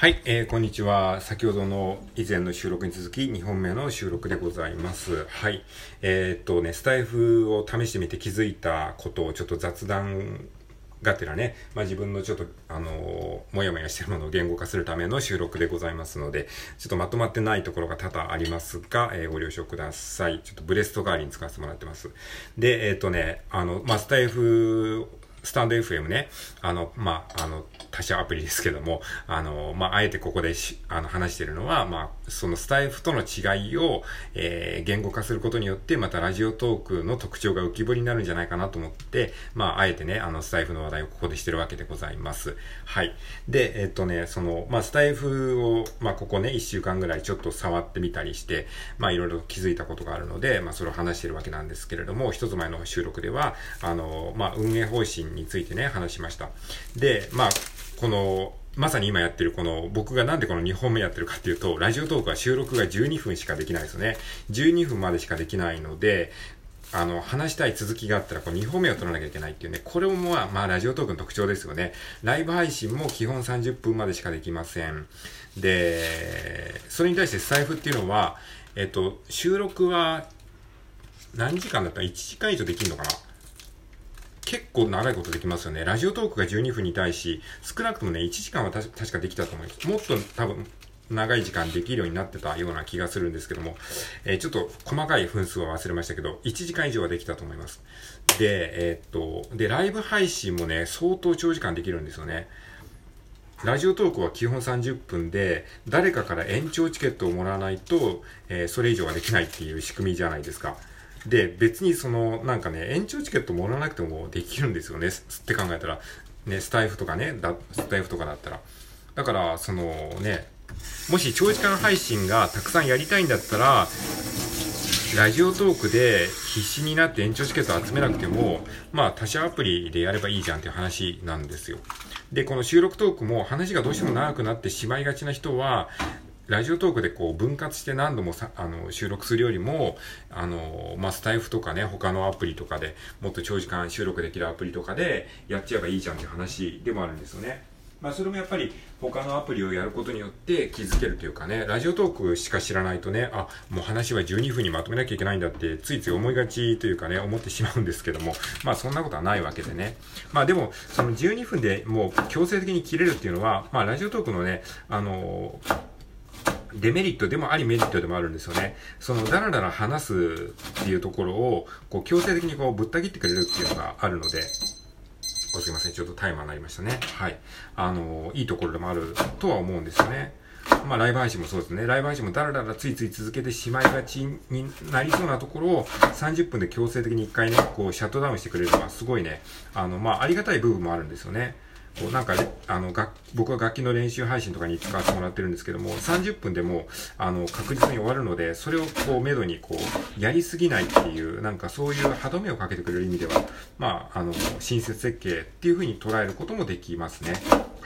はい、えー、こんにちは。先ほどの以前の収録に続き2本目の収録でございます。はい。えー、っとね、スタイフを試してみて気づいたことをちょっと雑談がてらね、まあ、自分のちょっと、あのー、もやもやしてるものを言語化するための収録でございますので、ちょっとまとまってないところが多々ありますが、えー、ご了承ください。ちょっとブレスト代わりに使わせてもらってます。で、えー、っとね、あの、まあ、スタイフスタンド FM ね、あの、まあ、あの、他社アプリですけども、あの、まあ、あえてここであの、話してるのは、まあ、そのスタイフとの違いを、えー、言語化することによって、またラジオトークの特徴が浮き彫りになるんじゃないかなと思って、まあ、あえてね、あの、スタイフの話題をここでしてるわけでございます。はい。で、えっとね、その、まあ、スタイフを、まあ、ここね、一週間ぐらいちょっと触ってみたりして、まあ、いろいろ気づいたことがあるので、まあ、それを話してるわけなんですけれども、一つ前の収録では、あの、まあ、運営方針についてね、話しました。で、まあ、この、まさに今やってるこの、僕がなんでこの2本目やってるかっていうと、ラジオトークは収録が12分しかできないですよね。12分までしかできないので、あの、話したい続きがあったら、この2本目を取らなきゃいけないっていうね、これもまあ、ラジオトークの特徴ですよね。ライブ配信も基本30分までしかできません。で、それに対してスタイフっていうのは、えっと、収録は何時間だった？ら1時間以上できるのかな？結構長いことできますよね。ラジオトークが12分に対し、少なくともね、1時間は確かできたと思います。もっと多分、長い時間できるようになってたような気がするんですけども、えー、ちょっと細かい分数は忘れましたけど、1時間以上はできたと思います。で、えー、っと、で、ライブ配信もね、相当長時間できるんですよね。ラジオトークは基本30分で、誰かから延長チケットをもらわないと、えー、それ以上はできないっていう仕組みじゃないですか。で、別にその、なんかね、延長チケットもらわなくてもできるんですよね。って考えたら。ね、スタイフとかね、だスタイフとかだったら。だから、そのね、もし長時間配信がたくさんやりたいんだったら、ラジオトークで必死になって延長チケット集めなくても、まあ他社アプリでやればいいじゃんっていう話なんですよ。で、この収録トークも話がどうしても長くなってしまいがちな人は、ラジオトークでこう分割して何度もさあの収録するよりも、あの、まあ、スタイフとかね、他のアプリとかでもっと長時間収録できるアプリとかでやっちゃえばいいじゃんって話でもあるんですよね。まあ、それもやっぱり他のアプリをやることによって気づけるというかね、ラジオトークしか知らないとね、あ、もう話は12分にまとめなきゃいけないんだってついつい思いがちというかね、思ってしまうんですけども、まあそんなことはないわけでね。まあでも、その12分でもう強制的に切れるっていうのは、まあラジオトークのね、あのーデメリットでもありメリットでもあるんですよね。そのダラダラ話すっていうところを、こう強制的にこうぶった切ってくれるっていうのがあるので、おすいません。ちょっとタイマーになりましたね。はい。あの、いいところでもあるとは思うんですよね。まあ、ライブ配信もそうですね。ライブ配信もダラダラついつい続けてしまいがちになりそうなところを30分で強制的に1回ね、こうシャットダウンしてくれるのはすごいね、あの、まあ、ありがたい部分もあるんですよね。こうなんか、あの、楽、僕は楽器の練習配信とかに使わせてもらってるんですけども、30分でも、あの、確実に終わるので、それをこう、めどにこう、やりすぎないっていう、なんかそういう歯止めをかけてくれる意味では、まあ、あの、親切設計っていう風に捉えることもできますね。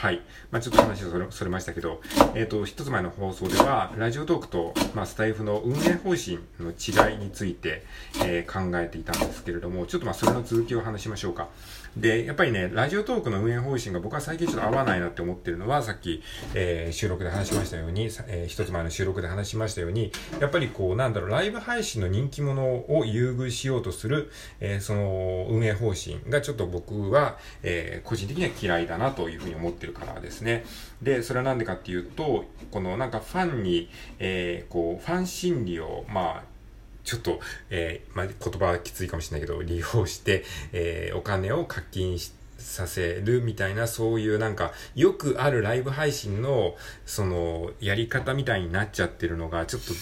はい。まあ、ちょっと話がそれ、それましたけど、えっ、ー、と、一つ前の放送では、ラジオトークと、まあ、スタイフの運営方針の違いについて、えー、考えていたんですけれども、ちょっとまあ、それの続きを話しましょうか。で、やっぱりね、ラジオトークの運営方針が僕は最近ちょっと合わないなって思ってるのは、さっき、えー、収録で話しましたように、えー、一つ前の収録で話しましたように、やっぱりこう、なんだろう、ライブ配信の人気者を優遇しようとする、えー、その運営方針がちょっと僕は、えー、個人的には嫌いだなというふうに思ってるからですね。で、それはなんでかっていうと、このなんかファンに、えー、こう、ファン心理を、まあ、ちょっと、えー、まあ、言葉はきついかもしれないけど、利用して、えー、お金を課金し、させるみたいな、そういうなんか、よくあるライブ配信の、その、やり方みたいになっちゃってるのが、ちょっと、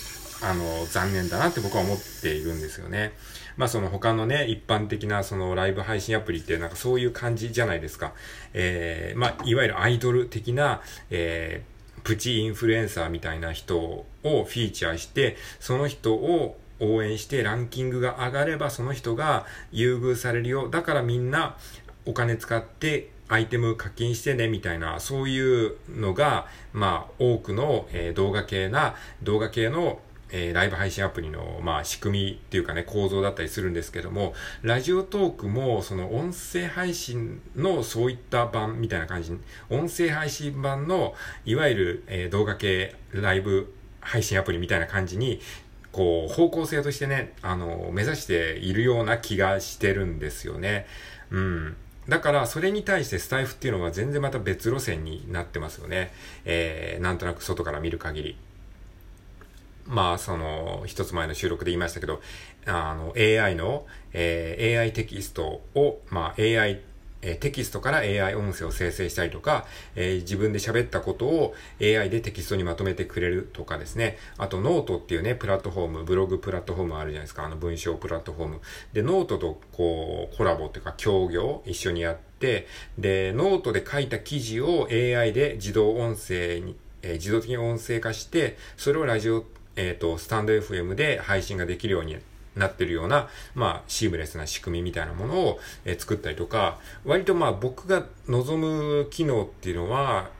あの、残念だなって僕は思っているんですよね。まあその他のね、一般的なそのライブ配信アプリってなんかそういう感じじゃないですか。えー、まあいわゆるアイドル的な、えー、プチインフルエンサーみたいな人をフィーチャーして、その人を応援してランキングが上がればその人が優遇されるよ。だからみんなお金使ってアイテム課金してね、みたいな、そういうのが、まあ、多くの、えー、動画系な、動画系の、えー、ライブ配信アプリの、まあ、仕組みっていうかね、構造だったりするんですけども、ラジオトークも、その音声配信のそういった版みたいな感じ、音声配信版の、いわゆる、えー、動画系ライブ配信アプリみたいな感じに、こう、方向性としてね、あの、目指しているような気がしてるんですよね。うん。だから、それに対してスタイフっていうのは全然また別路線になってますよね。えー、なんとなく外から見る限り。まあ、その、一つ前の収録で言いましたけど、あの、AI の、えー、AI テキストを、まあ、AI えテキストから AI 音声を生成したりとか、えー、自分で喋ったことを AI でテキストにまとめてくれるとかですね。あとノートっていうね、プラットフォーム、ブログプラットフォームあるじゃないですか。あの文章プラットフォーム。で、ノートとこう、コラボっていうか協業一緒にやって、で、ノートで書いた記事を AI で自動音声に、えー、自動的に音声化して、それをラジオえっ、ー、と、スタンド FM で配信ができるようになってるような、まあ、シームレスな仕組みみたいなものを、え、作ったりとか、割とまあ、僕が望む機能っていうのは、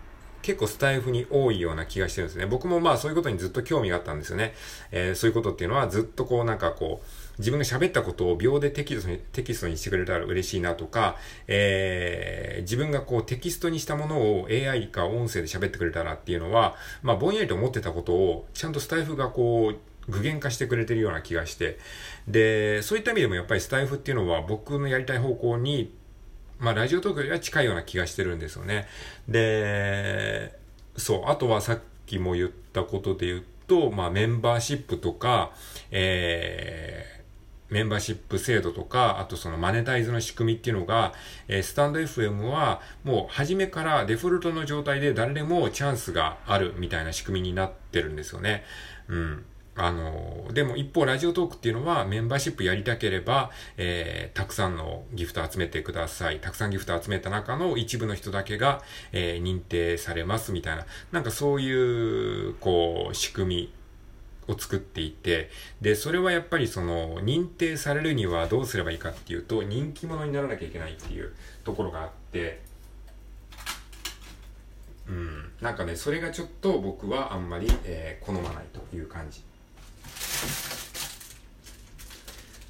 結構スタイフに多いような気がしてるんですね。僕もまあそういうことにずっと興味があったんですよね。えー、そういうことっていうのはずっとこうなんかこう、自分が喋ったことを秒でテキストに、テキストにしてくれたら嬉しいなとか、えー、自分がこうテキストにしたものを AI か音声で喋ってくれたらっていうのは、まあぼんやりと思ってたことを、ちゃんとスタイフがこう、具現化してくれてるような気がして、で、そういった意味でもやっぱりスタイフっていうのは僕のやりたい方向に、まあラジオトークよりは近いような気がしてるんですよね。で、そう、あとはさっきも言ったことで言うと、まあメンバーシップとか、えー、メンバーシップ制度とか、あとそのマネタイズの仕組みっていうのが、えー、スタンド FM はもう初めからデフォルトの状態で誰でもチャンスがあるみたいな仕組みになってるんですよね。うん。あの、でも一方ラジオトークっていうのはメンバーシップやりたければ、えー、たくさんのギフト集めてください。たくさんギフト集めた中の一部の人だけが、えー、認定されますみたいな、なんかそういう、こう、仕組みを作っていて、で、それはやっぱりその、認定されるにはどうすればいいかっていうと、人気者にならなきゃいけないっていうところがあって、うん、なんかね、それがちょっと僕はあんまり、えー、好まないという感じ。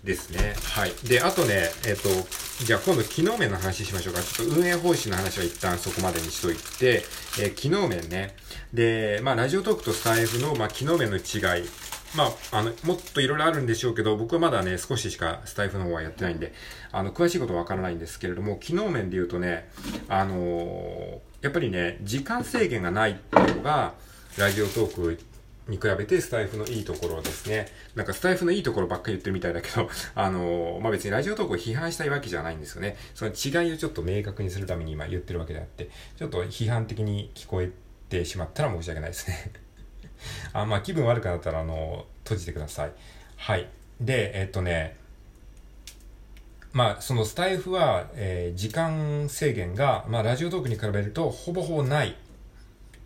ですね。はい。で、あとね、えっ、ー、と、じゃあ今度機能面の話しましょうか。ちょっと運営方針の話は一旦そこまでにしといて、えー、機能面ね。で、まあラジオトークとスタイフの、まあ機能面の違い。まあ、あの、もっといろいろあるんでしょうけど、僕はまだね、少ししかスタイフの方はやってないんで、あの、詳しいことはわからないんですけれども、機能面で言うとね、あのー、やっぱりね、時間制限がないっていうのが、ラジオトークに比べてスタイフのいいところですね。なんかスタイフのいいところばっかり言ってるみたいだけど、あのー、まあ、別にラジオトークを批判したいわけじゃないんですよね。その違いをちょっと明確にするために今言ってるわけであって、ちょっと批判的に聞こえてしまったら申し訳ないですね。あ、まあ、気分悪くなったら、あのー、閉じてください。はい。で、えっとね、まあ、そのスタイフは、えー、時間制限が、まあ、ラジオトークに比べるとほぼほぼない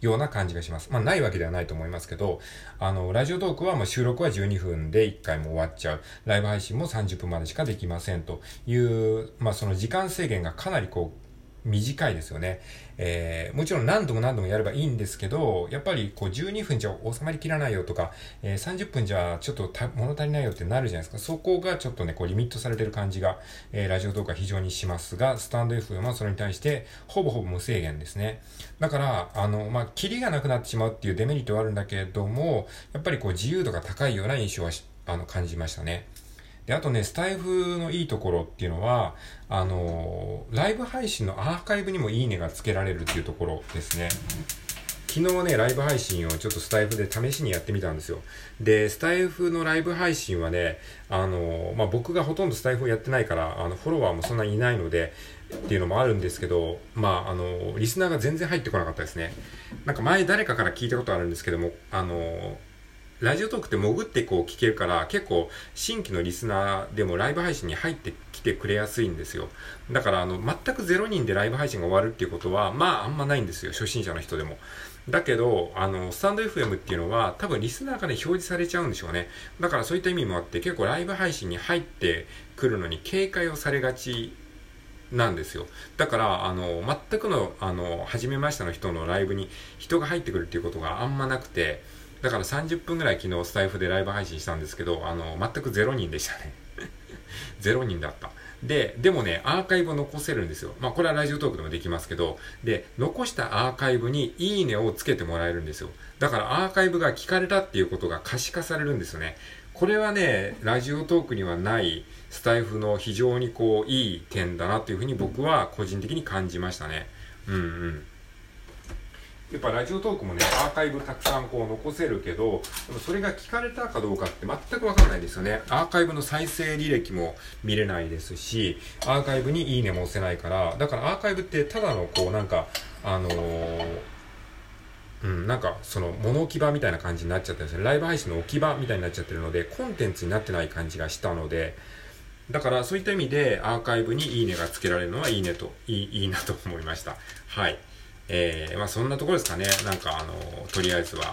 ような感じがします。まあ、ないわけではないと思いますけど、あの、ラジオトークはもう収録は12分で1回も終わっちゃう。ライブ配信も30分までしかできませんという、まあ、その時間制限がかなりこう、短いですよね。えー、もちろん何度も何度もやればいいんですけど、やっぱりこう12分じゃ収まりきらないよとか、えー、30分じゃちょっと物足りないよってなるじゃないですか。そこがちょっとね、こうリミットされてる感じが、えー、ラジオ動画非常にしますが、スタンド FM はそれに対してほぼほぼ無制限ですね。だから、あの、まあ、キリがなくなってしまうっていうデメリットはあるんだけれども、やっぱりこう自由度が高いような印象はあの感じましたね。で、あとね、スタイフのいいところっていうのは、あのー、ライブ配信のアーカイブにもいいねがつけられるっていうところですね。昨日ね、ライブ配信をちょっとスタイフで試しにやってみたんですよ。で、スタイフのライブ配信はね、あのー、まあ、僕がほとんどスタイフをやってないから、あの、フォロワーもそんなにいないので、っていうのもあるんですけど、まあ、あの、リスナーが全然入ってこなかったですね。なんか前誰かから聞いたことあるんですけども、あの、ラジオトークって潜ってこう聞けるから、結構新規のリスナーでもライブ配信に入ってきてくれやすいんですよ。だからあの、全く0人でライブ配信が終わるっていうことは、まああんまないんですよ。初心者の人でも。だけど、あの、スタンド FM っていうのは多分リスナーがね、表示されちゃうんでしょうね。だからそういった意味もあって結構ライブ配信に入ってくるのに警戒をされがちなんですよ。だから、あの、全くの、あの、初めましての人のライブに人が入ってくるっていうことがあんまなくて、だから30分ぐらい昨日スタイフでライブ配信したんですけど、あの、全く0人でしたね。0人だった。で、でもね、アーカイブ残せるんですよ。まあ、これはラジオトークでもできますけど、で、残したアーカイブにいいねをつけてもらえるんですよ。だからアーカイブが聞かれたっていうことが可視化されるんですよね。これはね、ラジオトークにはないスタイフの非常にこう、いい点だなっていうふうに僕は個人的に感じましたね。うんうん。やっぱラジオトークもね、アーカイブたくさんこう残せるけど、でもそれが聞かれたかどうかって全くわかんないですよね。アーカイブの再生履歴も見れないですし、アーカイブにいいねも押せないから、だからアーカイブってただのこうなんか、あのー、うん、なんか、その、物置場みたいな感じになっちゃってるんですね。ライブ配信の置き場みたいになっちゃってるので、コンテンツになってない感じがしたので、だからそういった意味でアーカイブにいいねがつけられるのはいいねと、いい、いいなと思いました。はい。えー、まあそんなところですかね。なんかあの、とりあえずは。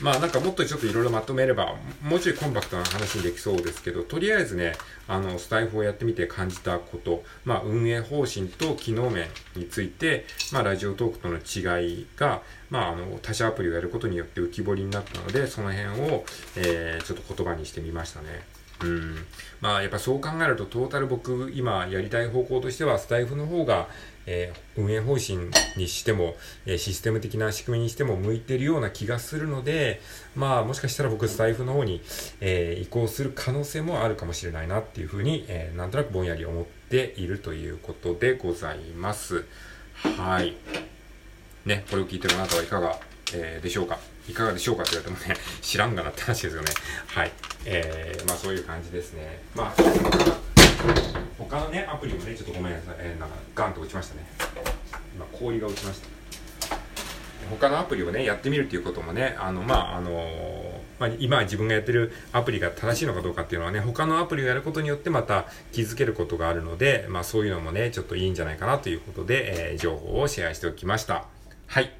まあなんかもっとちょっといろいろまとめれば、もうちょいコンパクトな話にできそうですけど、とりあえずね、あの、スタイフをやってみて感じたこと、まあ運営方針と機能面について、まあラジオトークとの違いが、まああの、他社アプリをやることによって浮き彫りになったので、その辺を、えー、ちょっと言葉にしてみましたね。うん。まあやっぱそう考えるとトータル僕今やりたい方向としてはスタイフの方が、えー、運営方針にしても、えー、システム的な仕組みにしても向いてるような気がするので、まあもしかしたら僕スタイフの方に、えー、移行する可能性もあるかもしれないなっていうふうに、えー、なんとなくぼんやり思っているということでございます。はい。ね、これを聞いてるあなたはいかが、え、でしょうか？いかがでしょうかって言われてもね、知らんがなって話ですよね。はい。えー、まあそういう感じですね。まあ他のねアプリもねちょっとごめんなさい、えー、なんかガンと落ちましたね。今氷が落ちました他のアプリをねやってみるっていうこともねあのまああのー、まあ、今自分がやってるアプリが正しいのかどうかっていうのはね他のアプリをやることによってまた気づけることがあるのでまあそういうのもねちょっといいんじゃないかなということで、えー、情報をシェアしておきました。はい。